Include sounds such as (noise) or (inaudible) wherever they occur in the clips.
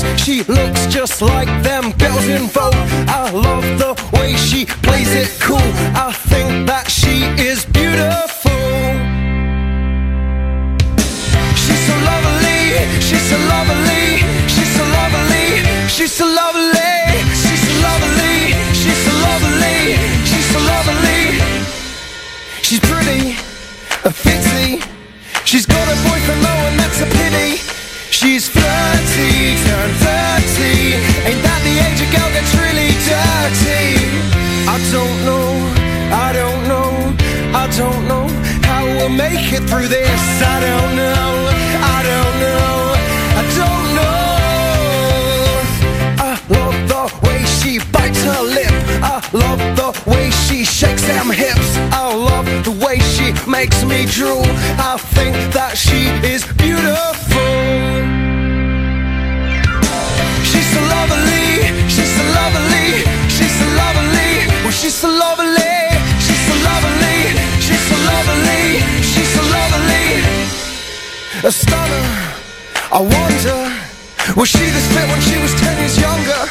clothes. She looks just like them girls in Vogue. I love the way she plays it cool. I think that she is beautiful. She's so lovely, she's so lovely, she's so lovely, she's so lovely, she's so lovely, she's so lovely, she's so lovely. She's pretty, a fitzy. She's got a boyfriend though, and that's a pity. She's flirty, turned 30. Ain't that the age a girl gets really dirty? I don't know, I don't know, I don't know how we'll make it through this. I don't know, I don't know, I don't know. I love the way she bites her lip. I love the way she shakes them hips. I love the way she makes me drool. I think that she is beautiful. She's so lovely, she's so lovely, she's so lovely. She's so lovely, she's so lovely, she's so lovely, she's so lovely. A stunner, I wonder, was she this fit when she was ten years younger?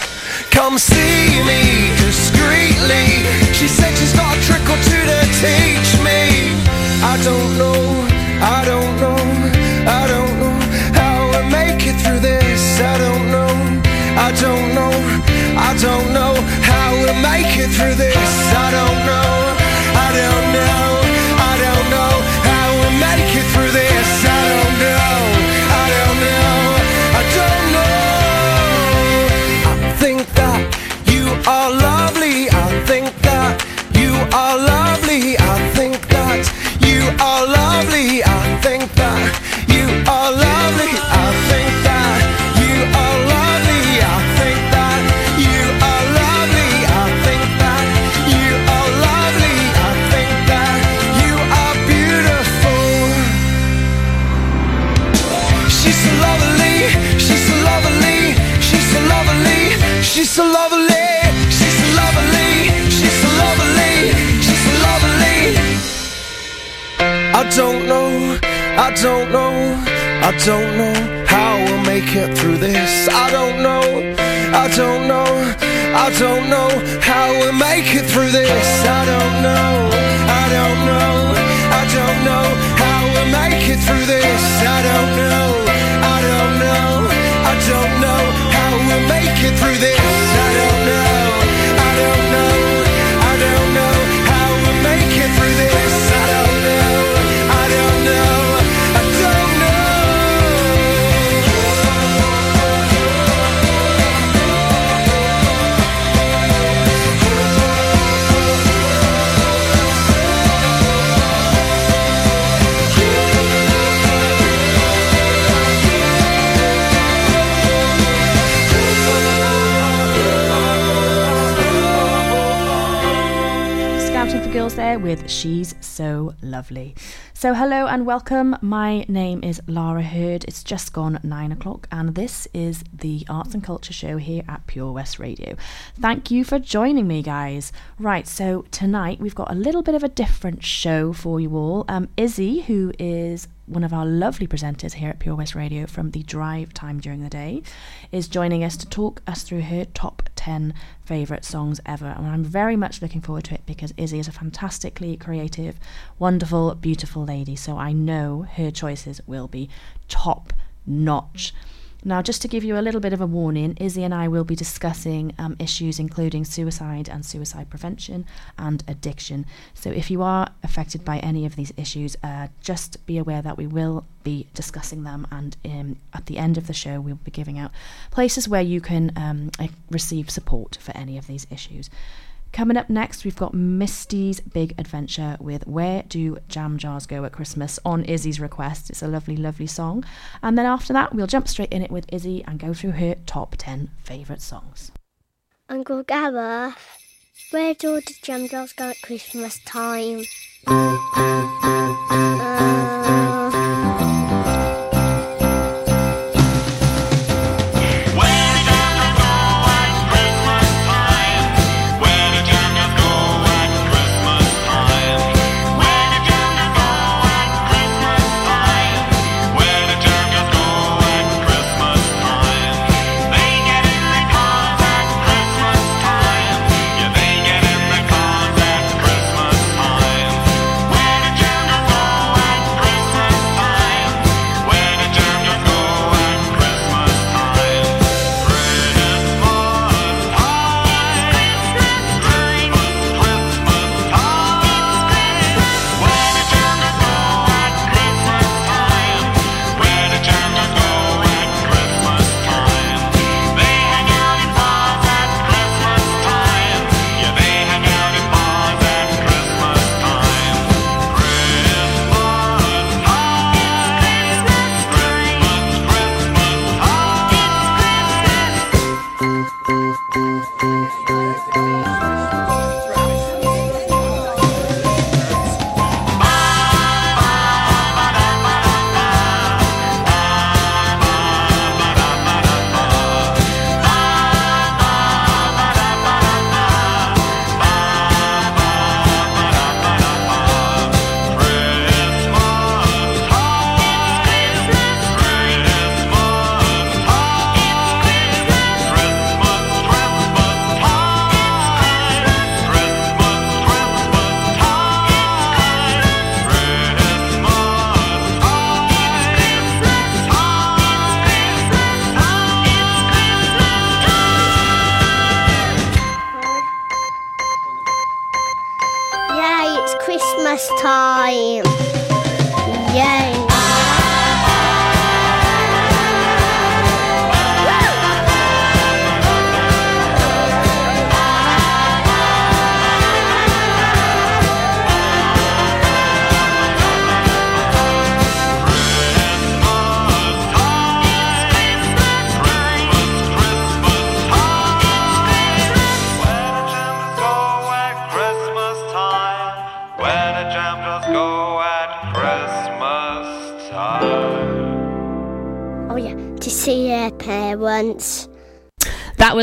Come see me discreetly. She said she's got a trick or two to teach me. I don't know, I don't I don't know how we'll make it through this. I don't know, I don't know, I don't know how we'll make it through this. I don't know, I don't know, I don't know. I think that you are lovely. I think that you are lovely. This. I don't know, I don't know, I don't know how we'll make it through this. I don't know, I don't know, I don't know how we'll make it through this. I don't know, I don't know, I don't know how we'll make it through this. With She's So Lovely. So, hello and welcome. My name is Lara Hurd. It's just gone nine o'clock, and this is the Arts and Culture Show here at Pure West Radio. Thank you for joining me, guys. Right, so tonight we've got a little bit of a different show for you all. Um, Izzy, who is one of our lovely presenters here at Pure West Radio from the drive time during the day, is joining us to talk us through her top 10 favourite songs ever. And I'm very much looking forward to it because Izzy is a fantastically creative, wonderful, beautiful lady. So I know her choices will be top notch. Now, just to give you a little bit of a warning, Izzy and I will be discussing um, issues including suicide and suicide prevention and addiction. So, if you are affected by any of these issues, uh, just be aware that we will be discussing them. And um, at the end of the show, we'll be giving out places where you can um, uh, receive support for any of these issues. Coming up next, we've got Misty's Big Adventure with Where Do Jam Jars Go at Christmas on Izzy's request. It's a lovely, lovely song. And then after that, we'll jump straight in it with Izzy and go through her top 10 favourite songs. Uncle Gareth, where do the jam jars go at Christmas time? Uh,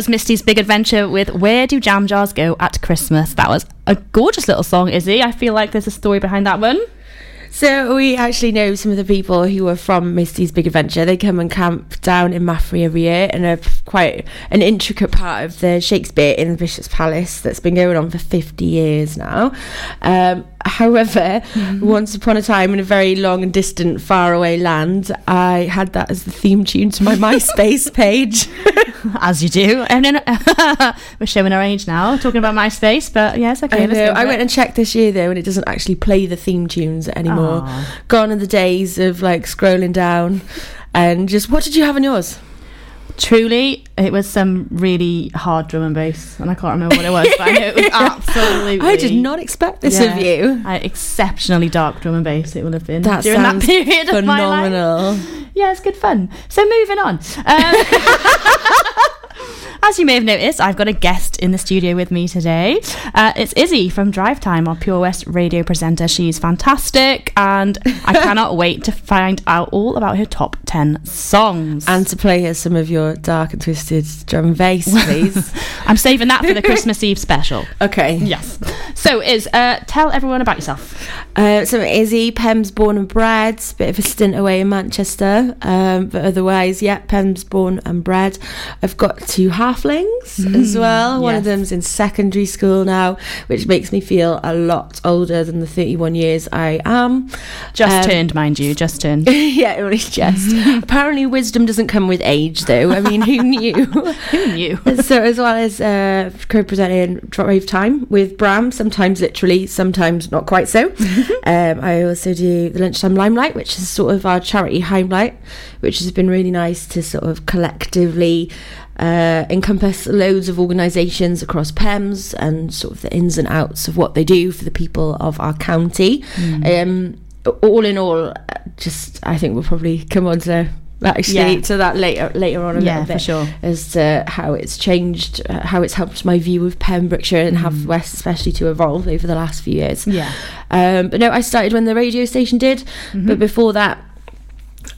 was Misty's big adventure with Where Do Jam Jars Go at Christmas? That was a gorgeous little song, Izzy. I feel like there's a story behind that one. So we actually know some of the people who are from Misty's Big Adventure. They come and camp down in Maffrey every year and are quite an intricate part of the Shakespeare in the Bishop's Palace that's been going on for 50 years now. Um, however, mm-hmm. once upon a time in a very long and distant, faraway land, I had that as the theme tune to my (laughs) MySpace page. (laughs) As you do. And then (laughs) we're showing our age now, talking about MySpace, but yes, okay. I know. I went and checked this year though, and it doesn't actually play the theme tunes anymore. Aw. Gone are the days of like scrolling down and just what did you have on yours? Truly, it was some really hard drum and bass, and I can't remember what it was, but I know it was (laughs) absolutely. I did not expect this of you. I, exceptionally dark drum and bass it will have been That during that period of my life. Phenomenal. Yeah, it's good fun. So moving on. Um, (laughs) as you may have noticed, I've got a guest in the studio with me today. Uh, it's Izzy from Drive Time, our Pure West radio presenter. She's fantastic, and I (laughs) cannot wait to find out all about her top 10 songs. And to play us some of your dark and twisted drum and bass, (laughs) please. I'm saving that for the Christmas Eve special. okay. Yes. So, Iz, uh, tell everyone about yourself. Uh, so Izzy, Pembs born and bred, bit of a stint away in Manchester, um, but otherwise, yeah, Pembs born and bred. I've got two halflings as well. One of them's in secondary school now, which makes me feel a lot older than the 31 years I am. Just Um, turned, mind you, just turned. (laughs) yeah, only just. (laughs) Apparently, wisdom doesn't come with age, though. I mean, who knew? (laughs) Who knew? so, as well as uh, co-presenting Drive Time with Bram, sometimes literally, sometimes not quite so. um, I also do the Lunchtime Limelight, which is sort of our charity highlight, which has been really nice to sort of collectively uh, encompass loads of organisations across Pembs and sort of the ins and outs of what they do for the people of our county. Um, all in all, uh, just I think we'll probably come on to actually Yeah. to that later later on a Yeah, little for bit sure. as to how it's changed, uh, how it's helped my view of Pembrokeshire and have West, especially to evolve over the last few years. Yeah. Um, but no, I started when the radio station did, but before that.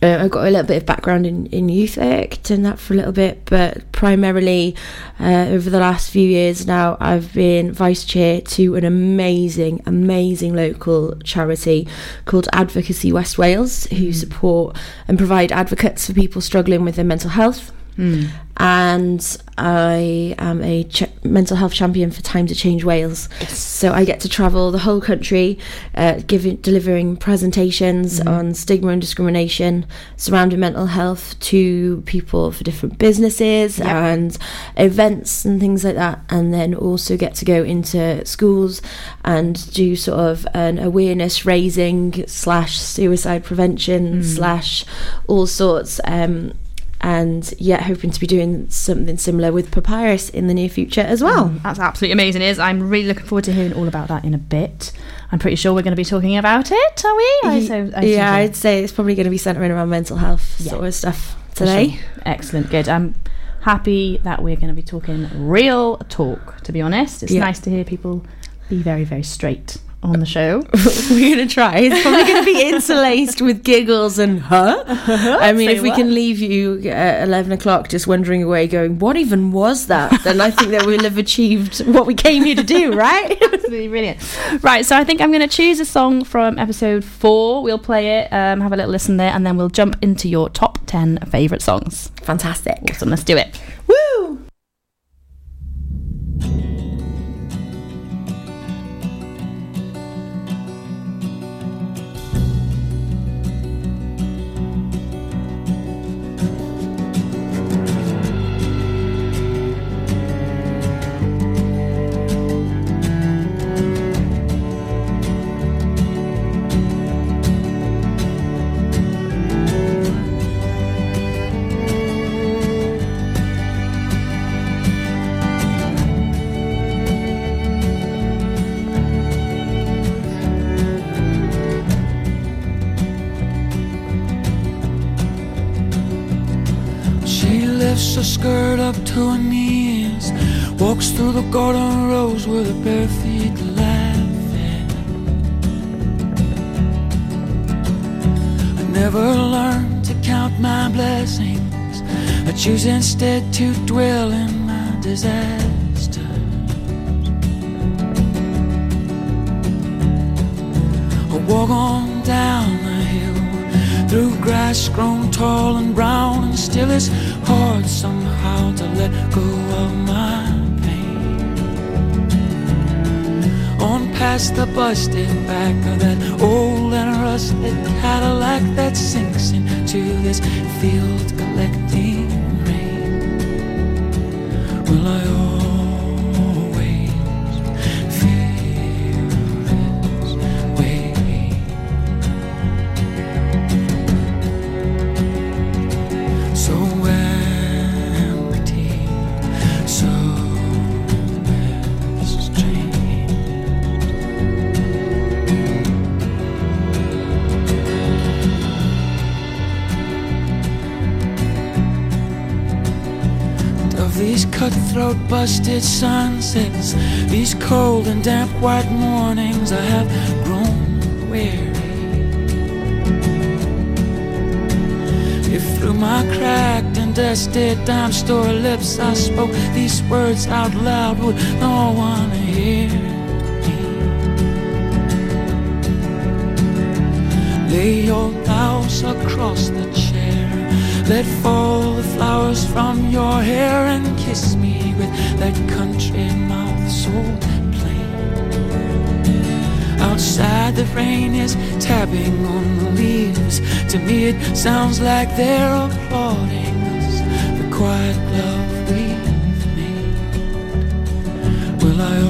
Uh, I got a little bit of background in, in youth work, done that for a little bit, but primarily uh, over the last few years now, I've been vice chair to an amazing, amazing local charity called Advocacy West Wales, who support and provide advocates for people struggling with their mental health Mm. and I am a ch- mental health champion for Time to Change Wales. So I get to travel the whole country, uh, giving delivering presentations on stigma and discrimination surrounding mental health to people for different businesses and events and things like that, and then also get to go into schools and do sort of an awareness raising slash suicide prevention slash all sorts. Um, and yet hoping to be doing something similar with Papyrus in the near future as well. Mm, that's absolutely amazing. Is I'm really looking forward to hearing all about that in a bit. I'm pretty sure we're going to be talking about it, are we? I, so, I yeah, I'd say it's probably going to be centering around mental health Yeah. sort of stuff today. sure. Excellent, good. I'm happy that we're going to be talking real talk. To be honest, it's Yeah. nice to hear people be very, very straight on the show. (laughs) We're going to try. It's probably going to be interlaced with giggles and huh. I mean, Say if we what? can leave you at 11 o'clock just wandering away going, what even was that? Then I think that we'll have achieved what we came here to do, (laughs) right? Absolutely brilliant. Right, so I think I'm going to choose a song from episode four. We'll play it, um, have a little listen there, and then we'll jump into your top 10 favourite songs. Fantastic. Awesome, let's do it. Walks through the garden rows with bare feet laughing. I never learned to count my blessings. I choose instead to dwell in my disaster. I walk on down the hill through grass grown tall and brown, and still it's hard somehow to let go of my past the busted back of that old and rusted Cadillac that sinks into this field these cutthroat busted sunsets, these cold and damp white mornings, I have grown weary. If through my cracked and dusted dime store lips I spoke these words out loud, would no one hear me? Lay your blouse across the. Let fall the flowers from your hair and kiss me with that country mouth so plain. Outside the rain is tapping on the leaves. To me it sounds like they're applauding us. The quiet love we've made. Will I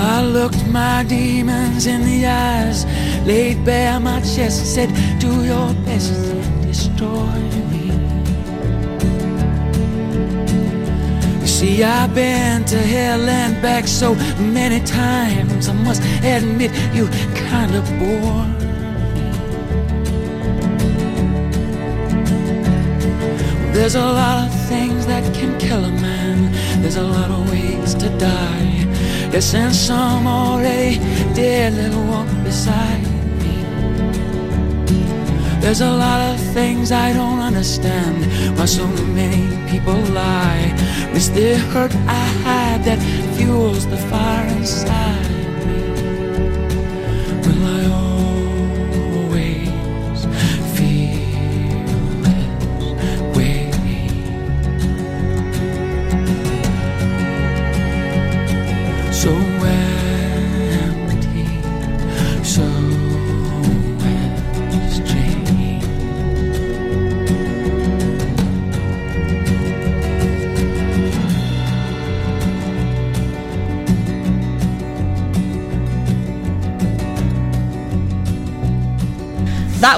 I looked my demons in the eyes, laid bare my chest, said, Do your best and destroy me. You see, I've been to hell and back so many times, I must admit you kind of bore. There's a lot of things that can kill a man. There's a lot of ways to die. Yes, and some already dead that walk beside me. There's a lot of things I don't understand. Why so many people lie. It's the hurt I hide that fuels the fire inside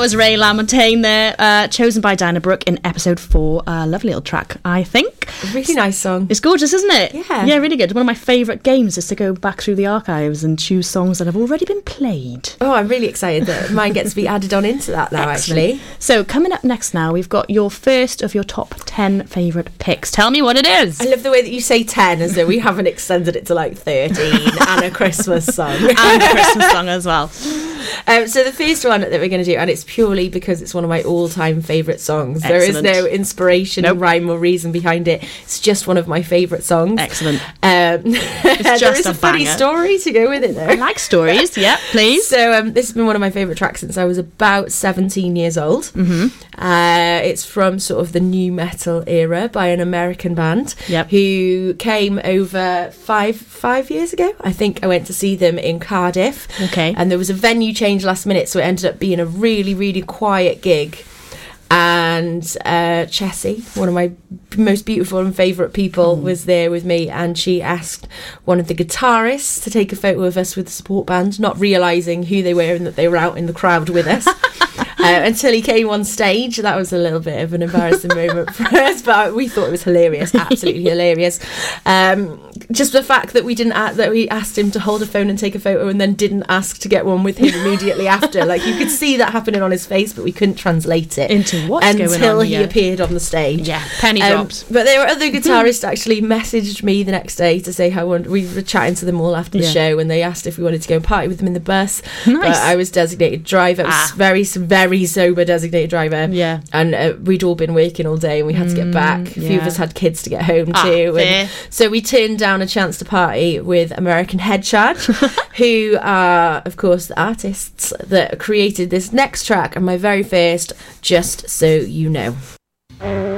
was Ray LaMontagne there, uh, chosen by Diana Brooke in episode four. Uh, lovely little track, I think. Really nice song. It's gorgeous, isn't it? Yeah. Yeah, really good. One of my favourite games is to go back through the archives and choose songs that have already been played. Oh, I'm really excited that mine gets to be added on into that now, actually. So, coming up next now, we've got your first of your top 10 favourite picks. Tell me what it is. I love the way that you say 10 as though we haven't extended it to like 13 (laughs) and a Christmas song. and a Christmas song as well. Um, so the first one that we're going to do, and it's purely because it's one of my all-time favourite songs. There is no inspiration, Nope. rhyme, or reason behind it. It's just one of my favourite songs. Excellent. Um, (laughs) there is a a, funny story to go with it, though. I like stories. Yeah, (laughs) please. So um, this has been one of my favourite tracks since I was about 17 years old. Mm-hmm. Uh, it's from sort of the nu metal era by an American band Yep. who came over five five years ago. I think I went to see them in Cardiff. Okay. And there was a venue change last minute, so it ended up being a really really quiet gig. And uh, Chessie, one of my most beautiful and favourite people, was there with me, and she asked one of the guitarists to take a photo of us with the support band, not realising who they were and that they were out in the crowd with us. (laughs) uh, until he came on stage, that was a little bit of an embarrassing moment for (laughs) us, but we thought it was hilarious, absolutely hilarious. Um, just the fact that we didn't a- that we asked him to hold a phone and take a photo, and then didn't ask to get one with him immediately after. (laughs) Like you could see that happening on his face, but we couldn't translate it Into what's until he here. appeared on the stage. Yeah, penny Um, drops. but there were other (laughs) guitarists actually messaged me the next day to say how we were chatting to them all after the Yeah. show, and they asked if we wanted to go and party with them in the bus. But I was designated driver. It was Ah. very, very sober designated driver. Yeah. And uh, we'd all been working all day, and we had to get back. A few of Mm, us had kids to get home Ah, too. And so we turned down a chance to party with American Head Charge, (laughs) who are, of course, the artists that created this next track and my very first, Just So You Know.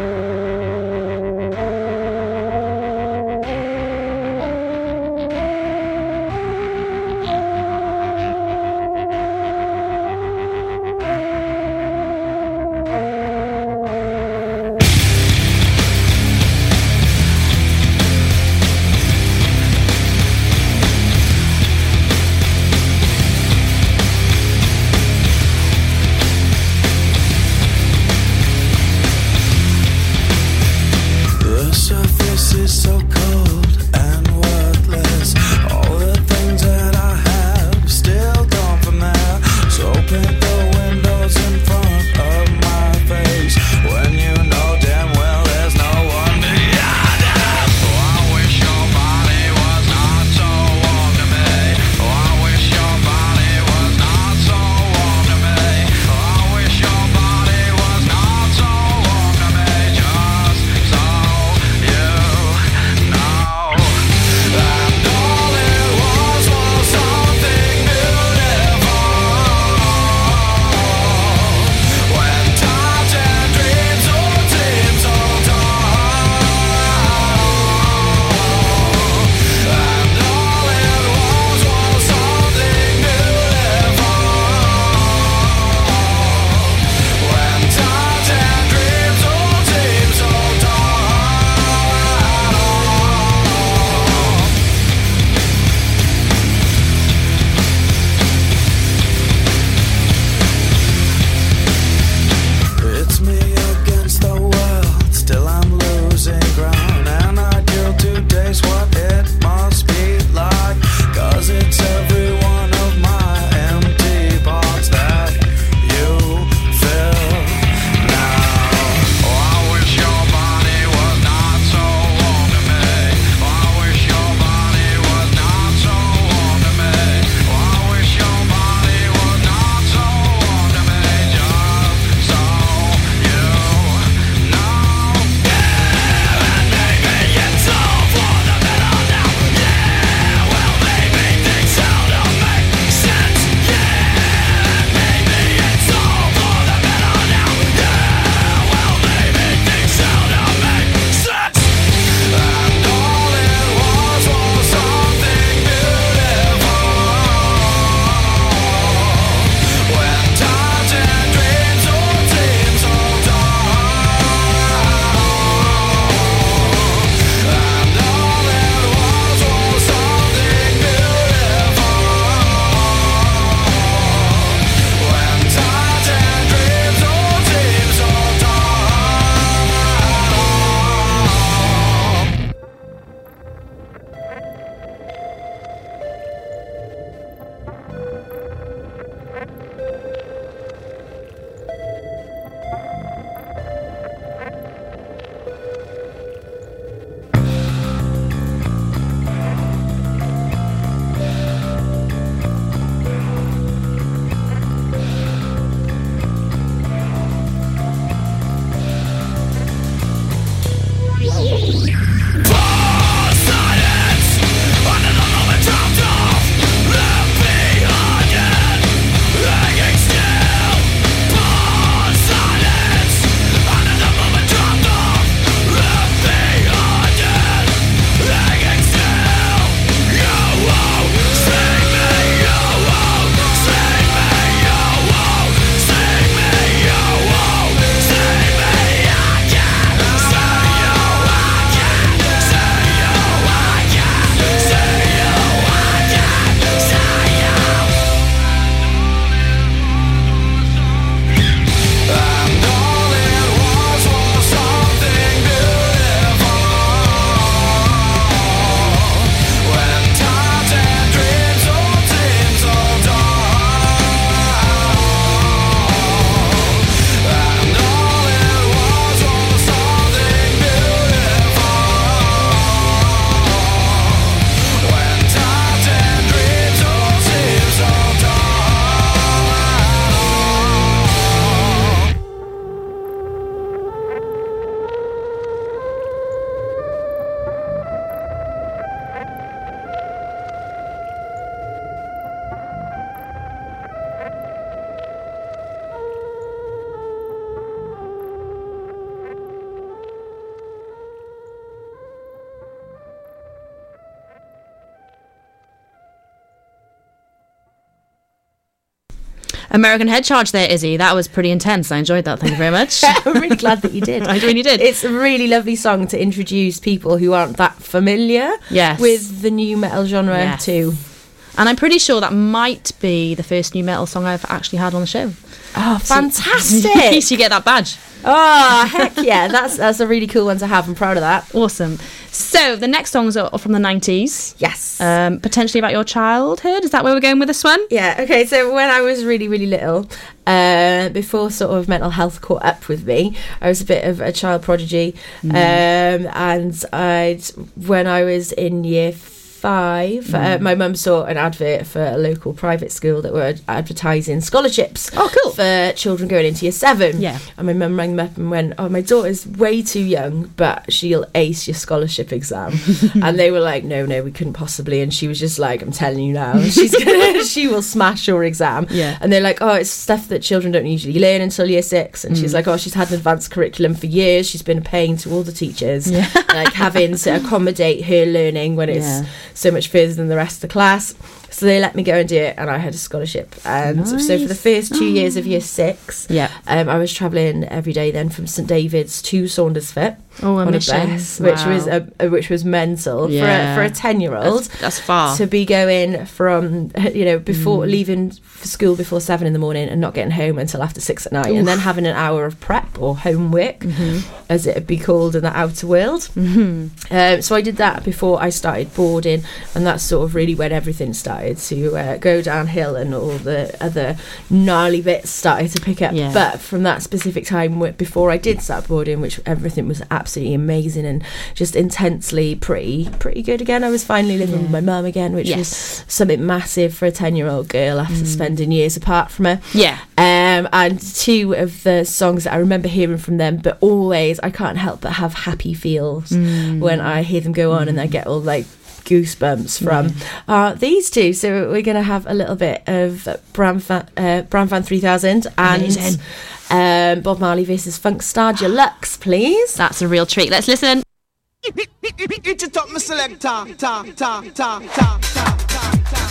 American Head Charge there, Izzy. That was pretty intense. I enjoyed that. Thank you very much. (laughs) I'm really glad that you did. (laughs) I really did. It's a really lovely song to introduce people who aren't that familiar Yes. with the nu metal genre Yes. too. and I'm pretty sure that might be the first nu metal song I've actually had on the show. Oh, (laughs) fantastic! so least you get that badge. oh, heck yeah! That's that's a really cool one to have. I'm proud of that. Awesome. So the next songs are from the 90s. Yes. Um, potentially about your childhood. Is that where we're going with this one? Yeah, okay, so when I was really, really little, uh, before sort of mental health caught up with me, I was a bit of a child prodigy. Um, and I'd, when I was in year five, uh, my mum saw an advert for a local private school that were advertising scholarships Oh, cool. for children going into year seven. Yeah. And my mum rang them up and went, Oh, my daughter's way too young, but she'll ace your scholarship exam. (laughs) and they were like, No, no, we couldn't possibly. And she was just like, I'm telling you now, (laughs) she's gonna, (laughs) she will smash your exam. Yeah. And they're like, Oh, it's stuff that children don't usually learn until year six. And Mm. she's like, Oh, she's had an advanced curriculum for years. She's been a pain to all the teachers. Yeah. like having to accommodate her learning when it's Yeah. So much further than the rest of the class. So they let me go and do it, and I had a scholarship. And so for the first two years of year six, Yeah. um, I was travelling every day then from St David's to Saundersfoot Oh, a on a bus, which was Wow. a, which was mental Yeah. for a, for a ten year old That's, that's far. to be going from (laughs) you know before Mm. leaving for school before seven in the morning and not getting home until after six at night, and then having an hour of prep or homework, Mm-hmm. as it would be called in the outer world. Um, so I did that before I started boarding, and that's sort of really when everything started to uh, go downhill and all the other gnarly bits started to pick up. Yeah. But from that specific time before I did start boarding, which everything was absolutely amazing and just intensely pretty, pretty good again. I was finally living with my mum again, which Yes. was something massive for a ten-year-old girl after spending years apart from her. yeah. Um, and two of the songs that I remember hearing from them, but always I can't help but have happy feels when I hear them go on, and I get all like goosebumps from uh, these two. So we're gonna have a little bit of Brand Van, uh, Brand Van 3000 and um, Bob Marley versus Funkstar De Luxe, please. That's a real treat. Let's listen. It it up, my selector. Ta, ta, ta, ta, ta, ta, ta,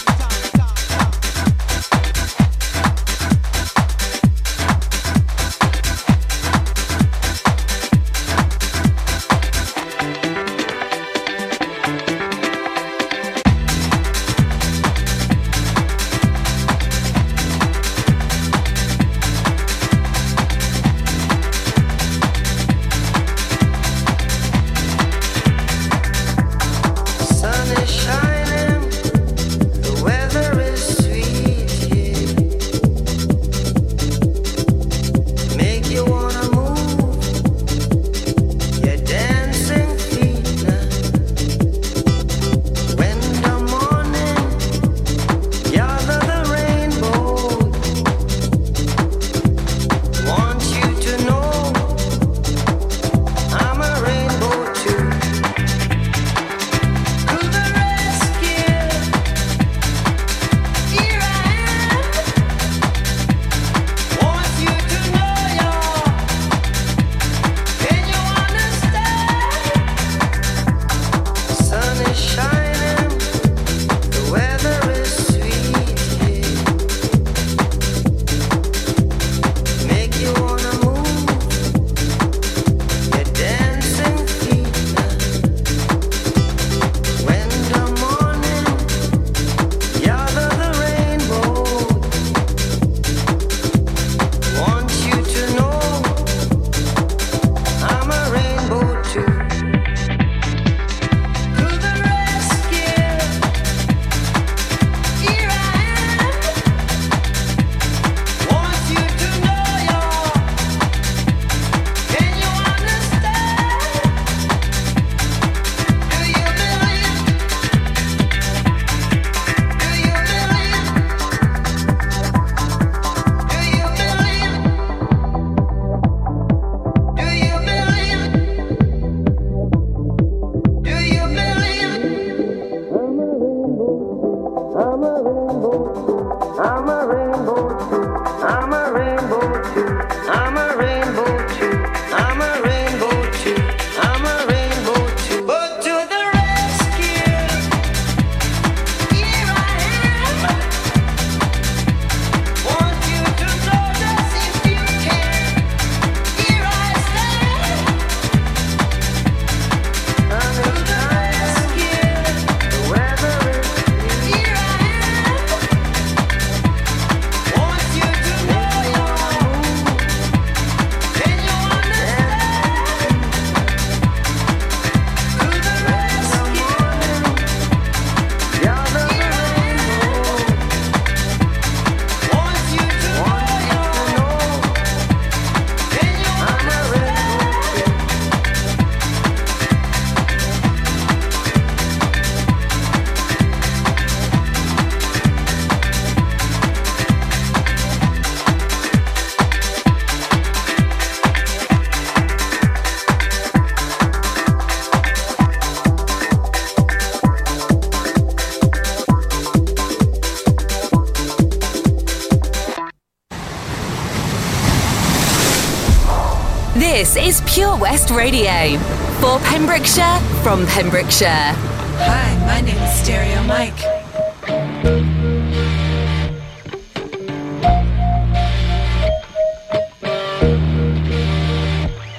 Radio. For Pembrokeshire, from Pembrokeshire. Hi, my name is Stereo Mike.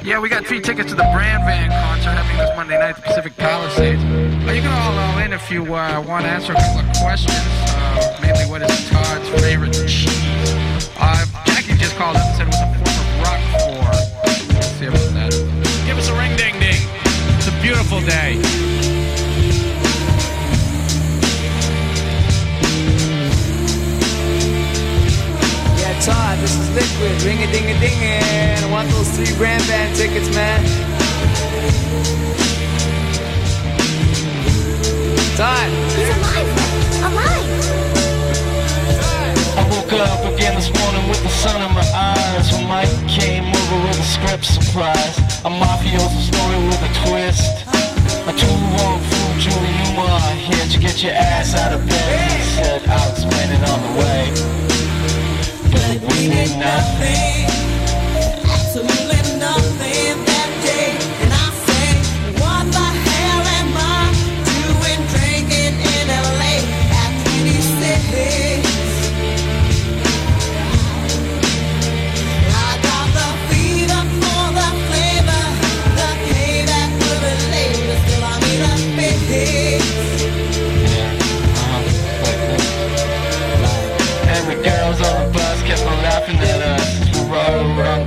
Yeah, we got free tickets to the Brand Van concert happening this Monday night at the Pacific Palisades. Uh, you can all all in if you uh, want to answer a couple of questions. Uh, mainly, what is Todd's favorite cheese? Uh, Jackie just called up and said it was a beautiful day. Yeah, Todd, this is Liquid. Ring a ding a ding and I want those three grand band tickets, man. Todd. He's alive. Alive. I woke up again this morning with the sun in my eyes When Mike came over with a script surprise A mafioso story with a twist A two wrong fool, Julie Newmar Here to get your ass out of bed. He said I'll explain it on the way. But we did nothing. Absolutely nothing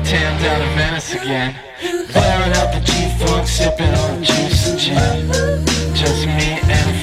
town down to Venice again. Blaring out the G-Funk, sipping on juice and gin. Just me and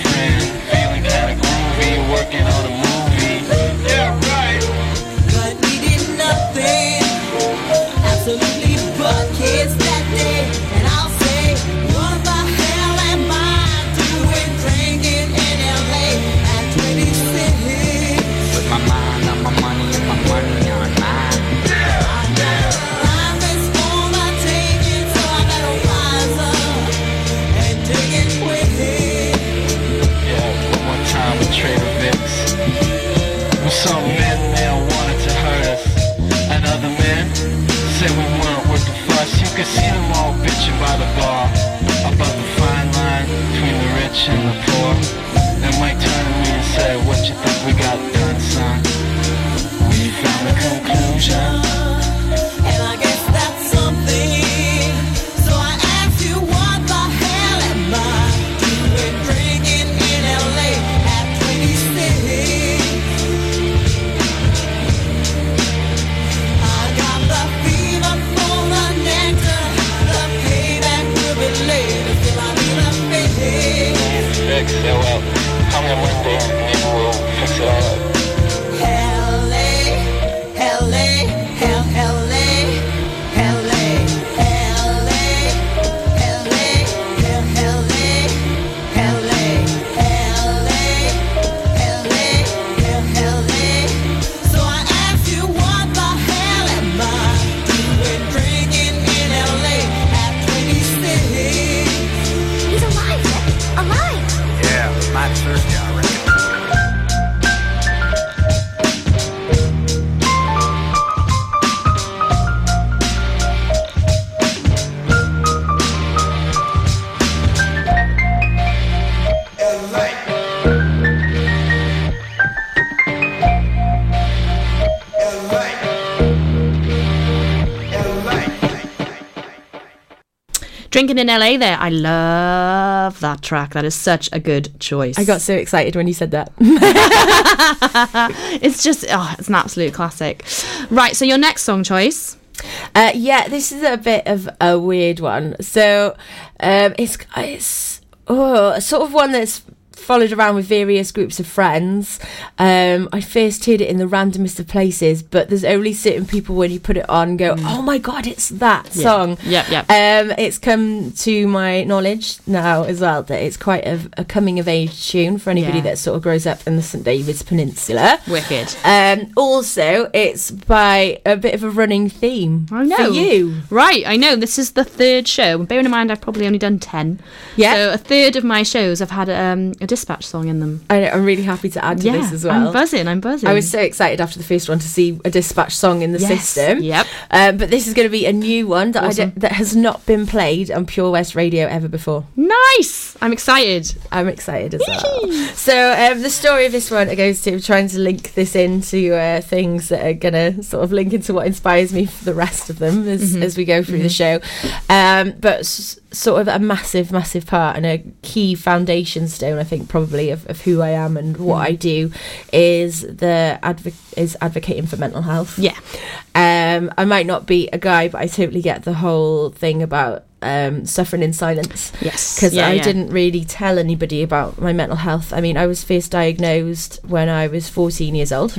in LA there. I love that track. That is such a good choice. I got so excited when you said that. (laughs) it's just, oh, it's an absolute classic. Right, so your next song choice. Uh, yeah, this is a bit of a weird one. So um, it's it's oh, sort of one that's followed around with various groups of friends. Um, I first heard it in the randomest of places, but there's only certain people when you put it on go, oh my god, it's that Yeah. song. Yep, yep. Um, it's come to my knowledge now as well that it's quite a, a coming of age tune for anybody Yeah. that sort of grows up in the St David's Peninsula. Wicked. Um, also, it's by a bit of a running theme I know. for you. Right, I know. This is the third show. Bearing in mind, I've probably only done 10. Yeah. So a third of my shows, I've had um, a dispatch song in them. I know, I'm really happy to add to yeah, this as well. I'm buzzing. I'm buzzing. I was so excited after the first one to see a dispatch song in the Yes, system. yep. Um, but this is going to be a new one that Awesome. that has not been played on Pure West Radio ever before. nice. I'm excited. I'm excited as well. So um, the story of this one it goes to trying to link this into uh, things that are gonna sort of link into what inspires me for the rest of them as, Mm-hmm. as we go through the show. Um, but sort of a massive, massive part and a key foundation stone, I think, probably of, of who I am and what Mm. I do is the advo- is advocating for mental health. Yeah. Um, I might not be a guy, but I totally get the whole thing about um, suffering in silence. Yes. Because Yeah, I yeah. didn't really tell anybody about my mental health. I mean, I was first diagnosed when I was 14 years old.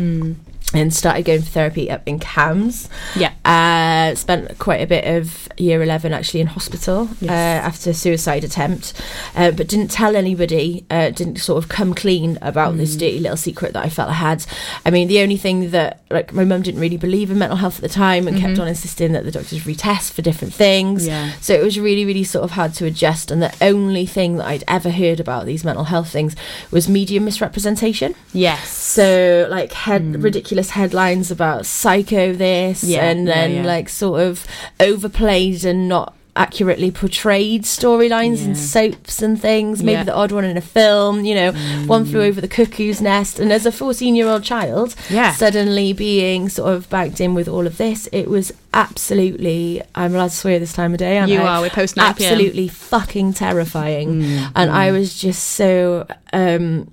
And started going for therapy up in CAMHS. Yeah. Uh, spent quite a bit of year 11 actually in hospital Yes. uh, after a suicide attempt, uh, but didn't tell anybody, uh, didn't sort of come clean about Mm. this dirty little secret that I felt I had. I mean, the only thing that, like, my mum didn't really believe in mental health at the time and kept on insisting that the doctors retest for different things. Mm-hmm. Yeah. So it was really, really sort of hard to adjust. And the only thing that I'd ever heard about these mental health things was media misrepresentation. Yes. So like head ridiculous headlines about psycho this. Yeah, and then yeah. like sort of overplayed and not accurately portrayed storylines in Yeah. soaps and things maybe Yeah. The odd one in a film you know one flew over the cuckoo's nest and as a 14 year old child Yeah. suddenly being sort of backed in with all of this it was absolutely i'm allowed to swear this time of day aren't You I? are, we're post 9 absolutely fucking terrifying Mm, and i was just so um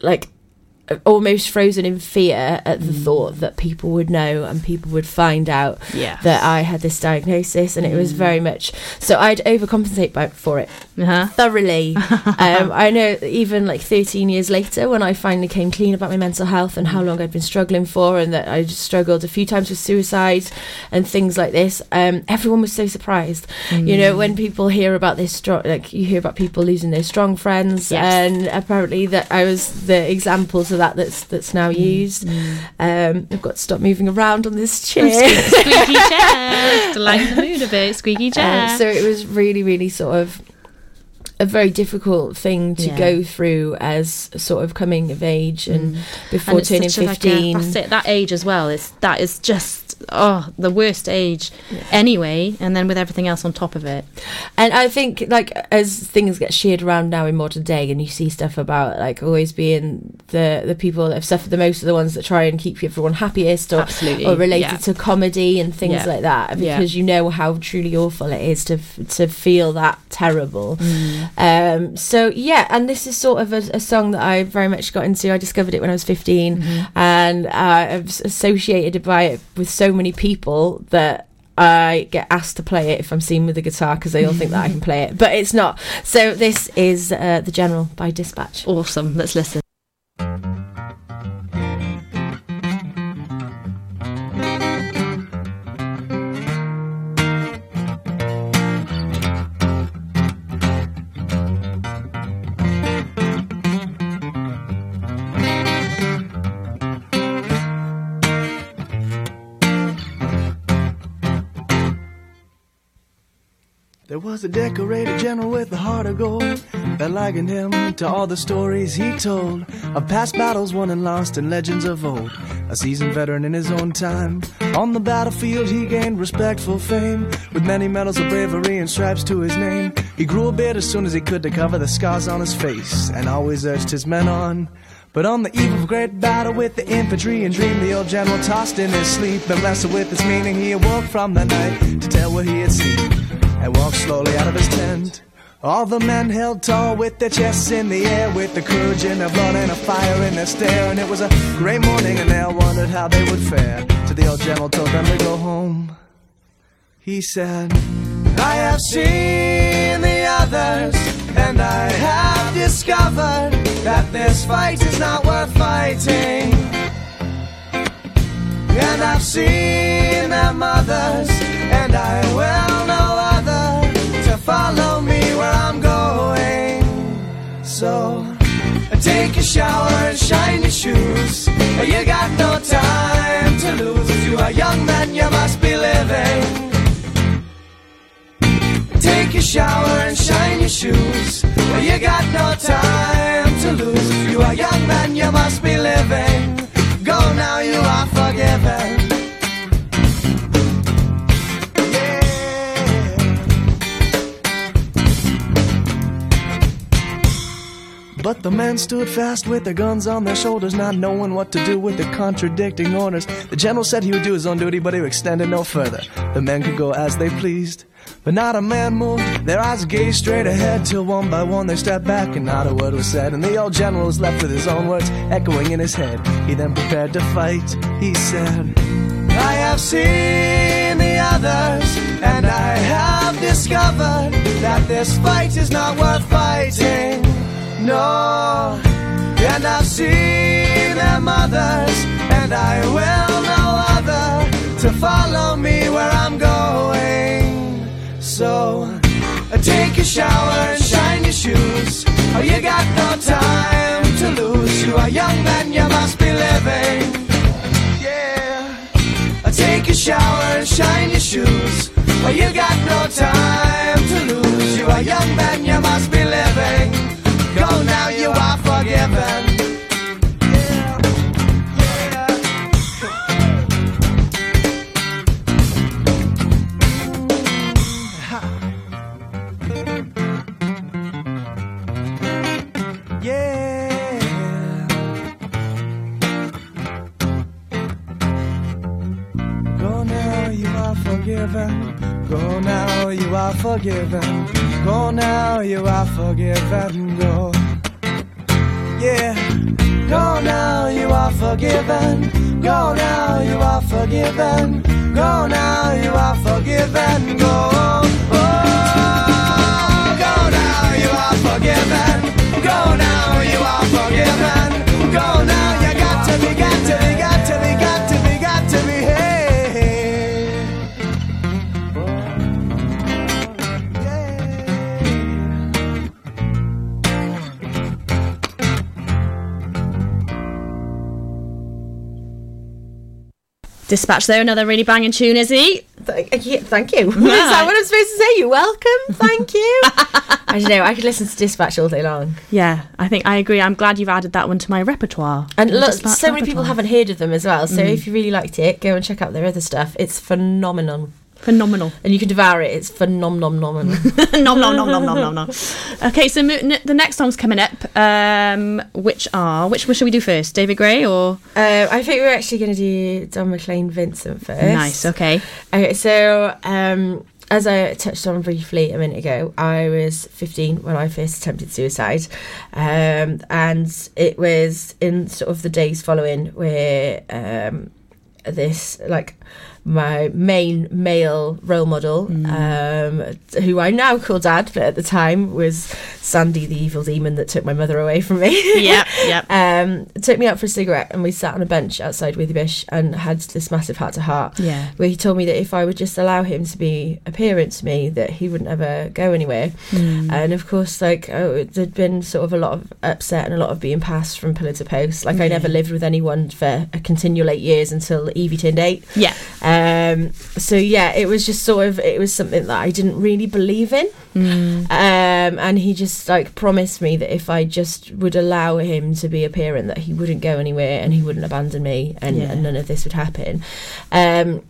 like almost frozen in fear at the thought that people would know and people would find out Yeah. that I had this diagnosis and it was very much so I'd overcompensate by, for it. Uh-huh. thoroughly. (laughs) Um, I know even like 13 years later when I finally came clean about my mental health and how long I'd been struggling for and that I just struggled a few times with suicide and things like this um, everyone was so surprised. You know when people hear about this strong like you hear about people losing their strong friends Yes. and apparently that I was the example to that that's that's now used um, I've got to stop moving around on this chair (laughs) Squeaky chair. to lighten the mood a bit. Squeaky chair. um, so it was really, really sort of a very difficult thing to Yeah. go through as sort of coming of age and before Mm. And it's turning such a, like, a- 15. that's it. That age as well. Is that is just oh the worst age anyway, and then with everything else on top of it. And I think, like, as things get shared around now in modern day, and you see stuff about like always being the the people that have suffered the most are the ones that try and keep everyone happiest, or Absolutely, or related yeah. to comedy and things Yeah. like that, Yeah. because you know how truly awful it is to to feel that terrible. Um, so yeah, and this is sort of a, a song that I very much got into. I discovered it when I was 15, and uh, I've associated by it with so many people that. I get asked to play it if I'm seen with a guitar because they all think that I can play it, but it's not. So this is uh, the General by Dispatch. Awesome. Let's listen. Decorated general with a heart of gold that likened him to all the stories he told of past battles won and lost and legends of old. A seasoned veteran in his own time. On the battlefield, he gained respectful fame with many medals of bravery and stripes to his name. He grew a beard as soon as he could to cover the scars on his face and always urged his men on. But on the eve of a great battle with the infantry and dream, the old general tossed in his sleep and wrestled with his meaning. He awoke from the night to tell what he had seen and walked slowly out of his tent. All the men held tall with their chests in the air, with the courage in their blood and a fire in their stare. And it was a great morning, and they all wondered how they would fare. So the old general told them to go home. He said, I have seen the others, and I have discovered that this fight is not worth fighting. And I've seen their mothers, and I will to follow me where I'm going. So take a shower and shine your shoes. You got no time to lose. You are young men, you must be living. Take a shower and shine your shoes. You got no time to to lose. If you are young man, you must be living. But the men stood fast with their guns on their shoulders, not knowing what to do with the contradicting orders. The general said he would do his own duty, but he would extend it no further. The men could go as they pleased. But not a man moved, their eyes gazed straight ahead till one by one they stepped back and not a word was said. And the old general was left with his own words echoing in his head. He then prepared to fight. He said, I have seen the others, and I have discovered that this fight is not worth fighting. No, and I've seen their mothers, and I will no other to follow me where I'm going. So uh, take a shower and shine your shoes. Oh, you got no time to lose. You are young man, you must be living. Yeah. Uh, Take a shower and shine your shoes. Well, you got no time to lose. You are young man, you must be forgiven. Go now, you are forgiven. Go now, you are forgiven. Go. Yeah. Go now, you are forgiven. Go now, you are forgiven. Go now, you are forgiven. Go. Oh, go now, you are forgiven. Go now, you are forgiven. Go now, you got to be, got to be, got to Dispatch though, another really banging tune, is he? Thank, yeah, thank you. (laughs) Is that what I'm supposed to say? You're welcome. Thank you. (laughs) I don't know. I could listen to Dispatch all day long. Yeah, I think I agree. I'm glad you've added that one to my repertoire. And look, Dispatch so many people haven't heard of them as well. So Mm. if you really liked it, go and check out their other stuff. It's phenomenal. Phenomenal. And you can devour it. It's phenomenal. (laughs) nom nom nom nom nom nom nom. (laughs) Okay, so mo- n- the next song's coming up. Um, which are which one should we do first? David Gray or? Uh, I think we're actually going to do Don McLean Vincent first. Nice. Okay. Okay, so um, as I touched on briefly a minute ago, I was 15 when I first attempted suicide, um, and it was in sort of the days following where um, this like my main male role model, um, who I now call dad, but at the time was Sandy, the evil demon that took my mother away from me. yeah, (laughs) yep. (laughs) Um, took me out for a cigarette, and we sat on a bench outside Withybush and had this massive heart to heart. Yeah. Where he told me that if I would just allow him to be a parent to me, that he wouldn't ever go anywhere. Mm. And of course, like oh, there'd been sort of a lot of upset and a lot of being passed from pillar to post. Like I never lived with anyone for a continual eight years until Evie turned eight. Yeah. Um. So yeah, it was just sort of it was something that I didn't really believe in. Mm. Um, and he just like promised me that if I just would allow him to be a parent, that he wouldn't go anywhere and he wouldn't abandon me, and, Yeah. and none of this would happen. Um,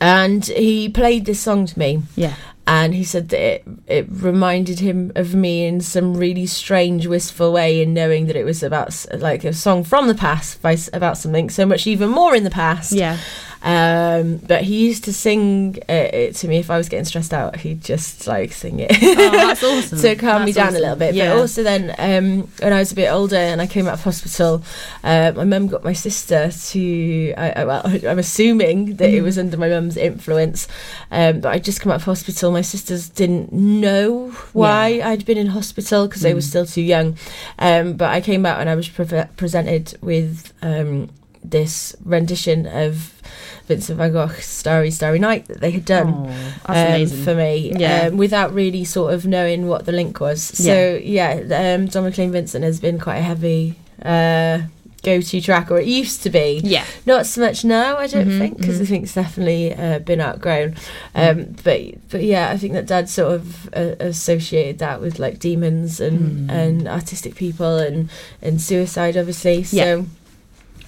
and he played this song to me. Yeah. And he said that it, it reminded him of me in some really strange, wistful way, in knowing that it was about like a song from the past, by, about something so much even more in the past. Yeah. Um, but he used to sing uh, it to me if I was getting stressed out. He'd just like sing it. Oh, that's (laughs) awesome. to calm me down awesome. a little bit. Yeah. But also then, um, when I was a bit older and I came out of hospital, uh, my mum got my sister to. I, I, well, (laughs) I'm assuming that it Mm. was under my mum's influence. Um, but I'd just come out of hospital. My sisters didn't know why I'd been in hospital because they were Mm. still too young. Um, but I came out and I was pre- presented with um, this rendition of. Vincent van Gogh's Starry Starry Night that they had done Oh, um, for me Yeah. um, without really sort of knowing what the link was. So yeah, um, Don McLean Vincent has been quite a heavy uh, go-to track, or it used to be. Yeah. Not so much now, I don't Mhm, think, because I mhm. think it's definitely uh, been outgrown. Um, but but yeah, I think that Dad sort of uh, associated that with like demons and Mm. and artistic people and and suicide, obviously. So. Yeah.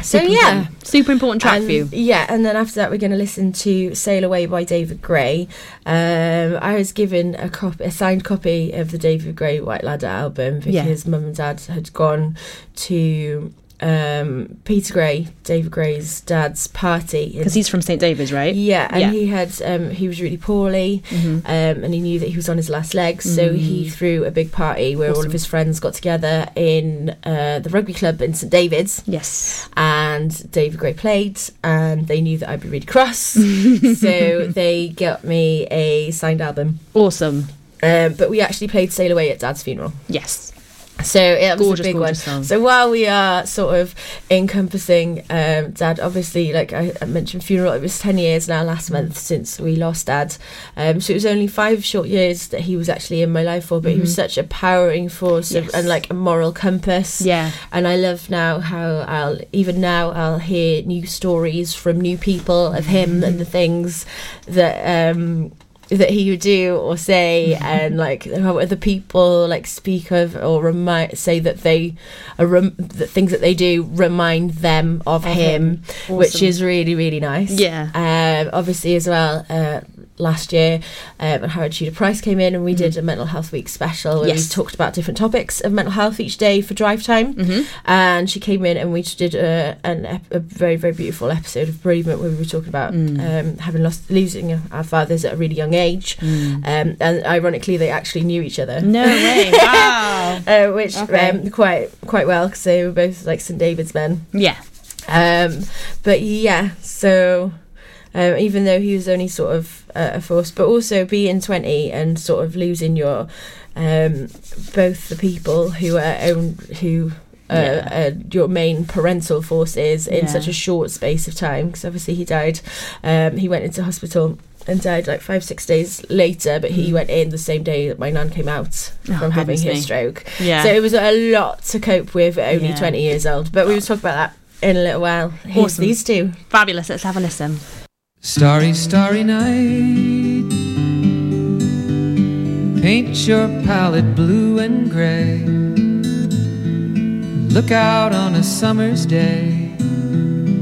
So Super yeah, important- super important track and, for you. Yeah, and then after that, we're going to listen to "Sail Away" by David Gray. Um, I was given a copy, a signed copy of the David Gray White Ladder album Yeah. because Mum and Dad had gone to um, Peter Gray, David Gray's dad's party Because he's from St David's, right? yeah, and Yeah. he had um, he was really poorly, Mhm. um, and he knew that he was on his last legs. So he Mm. threw a big party where all of his friends got together in uh, the rugby club in St David's. Yes. And David Gray played, and they knew that I'd be really cross, (laughs) so they got me a signed album. Awesome. Um, but we actually played "Sail Away" at Dad's funeral. Yes. So it was Gorgeous, a big one. song. So while we are sort of encompassing um, Dad, obviously, like I, I mentioned, funeral. It was ten years now last month since we lost Dad. Um, so it was only five short years that he was actually in my life for, but he was Mhm. such a powering force of, and like a moral compass. Yeah. And I love now how I'll even now I'll hear new stories from new people of him and the things that um that he would do or say and (laughs) like how other people like speak of or remind say that they are rem- the things that they do remind them of, him, him. which is really really nice Yeah. um obviously as well uh last year um, Howard Tudor Price came in and we did a mental health week special where Mm-hmm. Yes. we talked about different topics of mental health each day for drive time Mhm. and she came in and we did a, an, ep- a very very beautiful episode of bereavement where we were talking about Mm. um, having lost losing our fathers at a really young age Mm. um, and ironically they actually knew each other No way. (laughs) Wow. uh, which Okay. um, quite quite well because they were both like St David's men yeah. um, but yeah, so um, even though he was only sort of uh, a force, but also being 20 and sort of losing your um, both the people who are own who. Uh, Yeah. uh, your main parental forces in Yeah. such a short space of time because obviously he died um, he went into hospital and died like five six days later but he Mm. went in the same day that my nan came out Oh, from having his me. stroke Yeah. so it was a lot to cope with at only Yeah. 20 years old. But we will talk about that in a little while. Here's Awesome. these two. Fabulous. Let's have a listen. Starry, starry night. Paint your palette blue and gray. Look out on a summer's day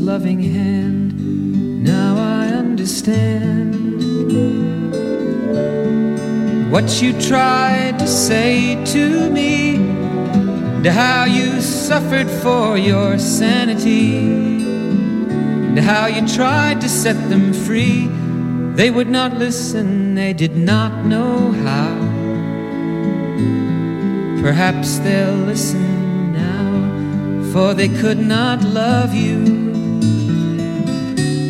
loving hand. Now I understand what you tried to say to me, and how you suffered for your sanity and how you tried to set them free. They would not listen, they did not know how. Perhaps they'll listen now, for they could not love you.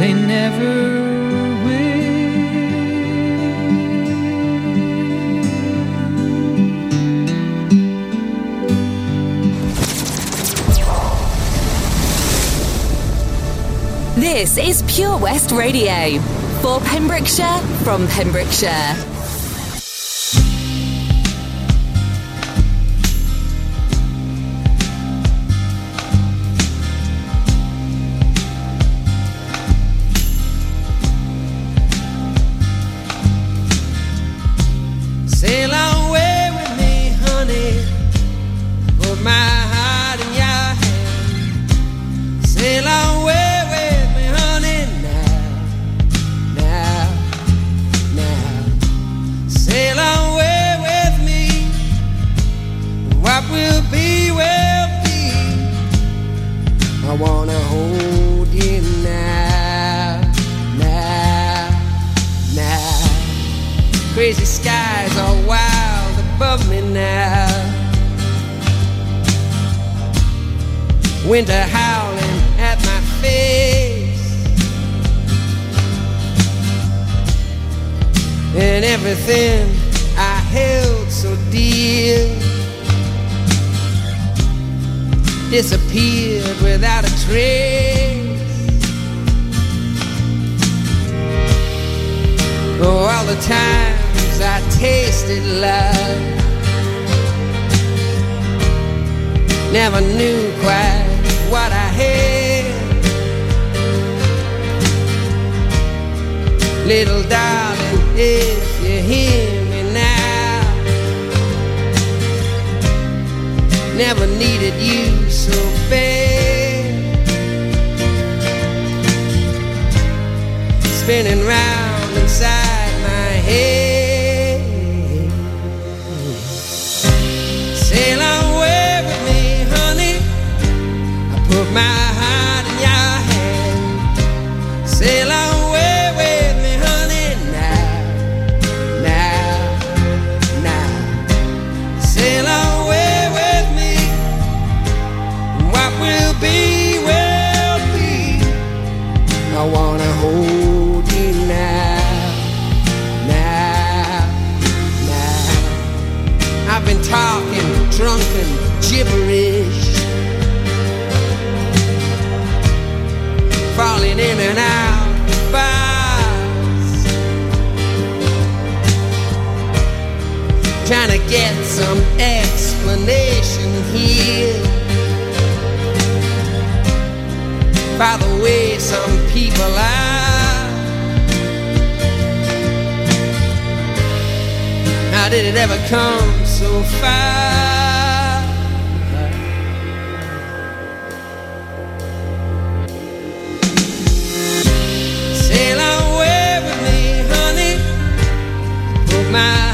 they never This is Pure West Radio for Pembrokeshire from Pembrokeshire. Spinning round inside my head. Get some explanation here. By the way, some people are. How did it ever come so far? My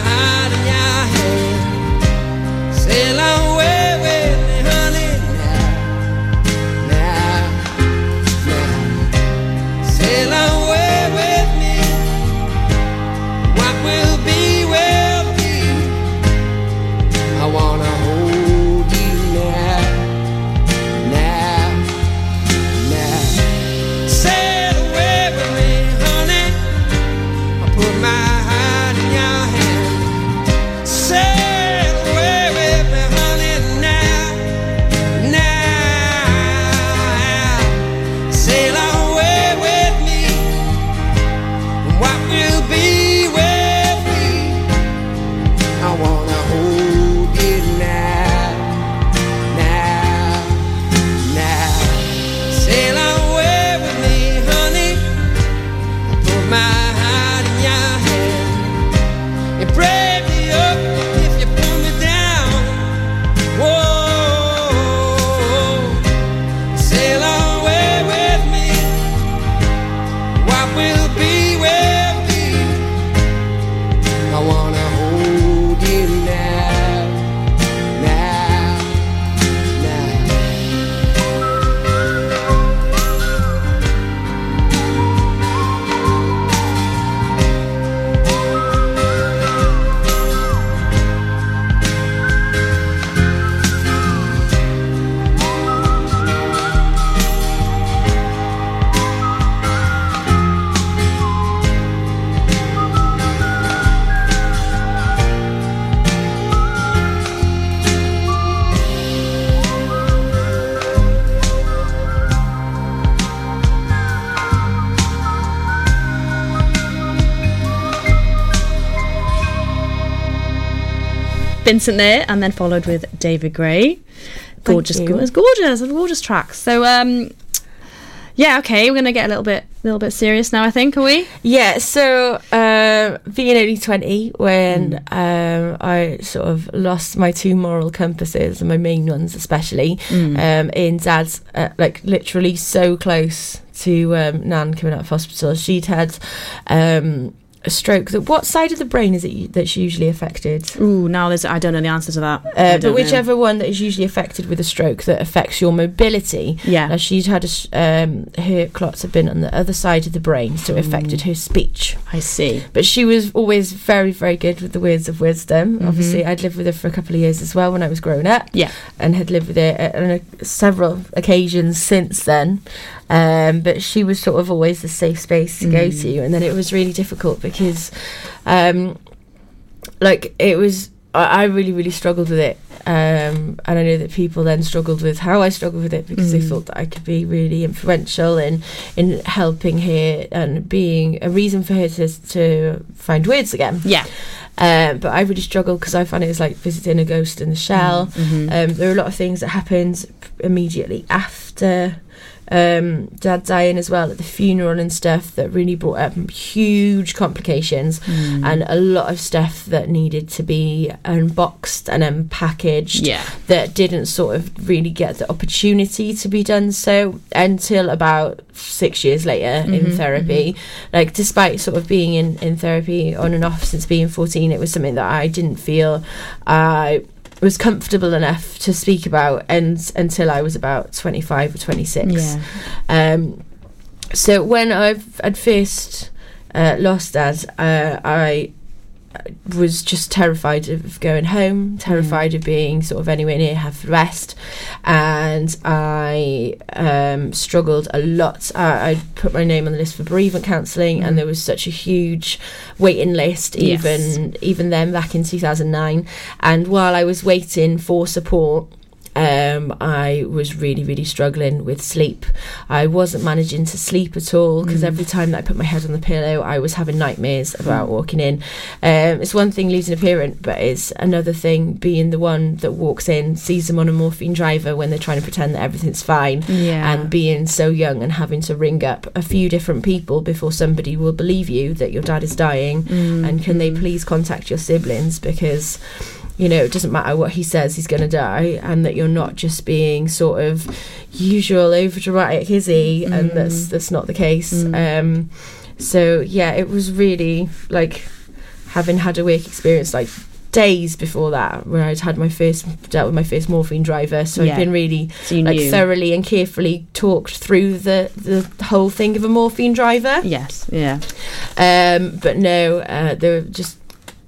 Vincent there, and then followed with David Gray. Gorgeous, gorgeous, gorgeous, gorgeous tracks. So, um, yeah, okay, we're gonna get a little bit, a little bit serious now. I think, are we? Yeah, so uh, being only 20 when um, I sort of lost my two moral compasses, and my main ones especially, um, in dad's, uh, like literally so close to um, Nan coming out of hospital. She'd had um, a stroke. That What side of the brain is it that's usually affected? Ooh, now there's, I don't know the answer to that. Uh, but know. whichever one that is usually affected with a stroke that affects your mobility. Yeah. Now she'd had a, um, her clots had been on the other side of the brain, so it affected her speech. I see. But she was always very, very good with the words of wisdom. Mhm. Obviously, I'd lived with her for a couple of years as well when I was growing up. Yeah. And had lived with her uh, on a, several occasions since then. Um, but she was sort of always the safe space to go Mm. to. And then it was really difficult because, um, like, it was. I I really, really struggled with it. Um, and I know that people then struggled with how I struggled with it because they Mm. thought that I could be really influential in in helping her and being a reason for her to to find words again. Yeah. Um, but I really struggled because I found it was like visiting a ghost in the shell. Mhm. Um, there were a lot of things that happened immediately after um, dad dying as well at the funeral and stuff that really brought up huge complications Mm. and a lot of stuff that needed to be unboxed and unpackaged Yeah. that didn't sort of really get the opportunity to be done so until about six years later in Mhm, therapy like despite sort of being in, in therapy on and off since being 14 it was something that i didn't feel i was comfortable enough to speak about and until i was about 25 or 26 Yeah. um, so when I've at first uh, lost dad, uh, I was just terrified of going home, terrified of being sort of anywhere near Haverfordwest, and I um, struggled a lot. I, I put my name on the list for bereavement counselling, and there was such a huge waiting list, Yes. even even then back in two thousand nine. And while I was waiting for support. Um, I was really, really struggling with sleep. I wasn't managing to sleep at all because Mm. every time that I put my head on the pillow, I was having nightmares about walking in. Um, it's one thing losing a parent, but it's another thing being the one that walks in, sees them on a morphine driver when they're trying to pretend that everything's fine, Yeah. and being so young and having to ring up a few different people before somebody will believe you that your dad is dying, Mm. and can they please contact your siblings because you know, it doesn't matter what he says, he's going to die, and that you're not just being sort of usual over dramatic, is he? And that's that's not the case. Um, so yeah, it was really like having had a work experience like days before that where I'd had my first dealt with my first morphine driver so Yeah. I'd been really So like knew. thoroughly and carefully talked through the the whole thing of a morphine driver Yes. Yeah. um, but no, uh, they were just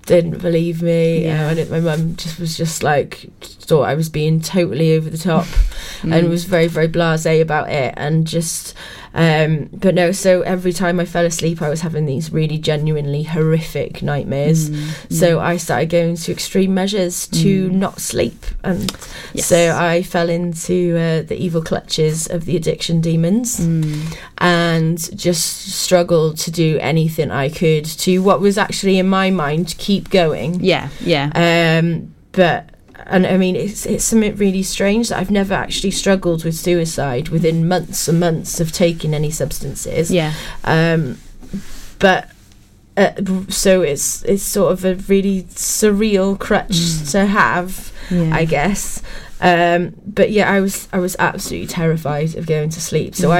didn't believe me. Yeah. And it, my mum just was just like thought I was being totally over the top, (laughs) Mm. and was very very blasé about it, and just. Um, but no, so every time I fell asleep, I was having these really genuinely horrific nightmares. Mm, So I started going to extreme measures to not sleep, and Yes. so I fell into uh, the evil clutches of the addiction demons Mm. and just struggled to do anything I could to what was actually in my mind to keep going. Yeah. Yeah. Um, but and I mean it's it's something really strange that I've never actually struggled with suicide within months and months of taking any substances. Yeah. Um, but uh, so it's it's sort of a really surreal crutch to have, Yeah. I guess. Um, but yeah, I was I was absolutely terrified of going to sleep. So I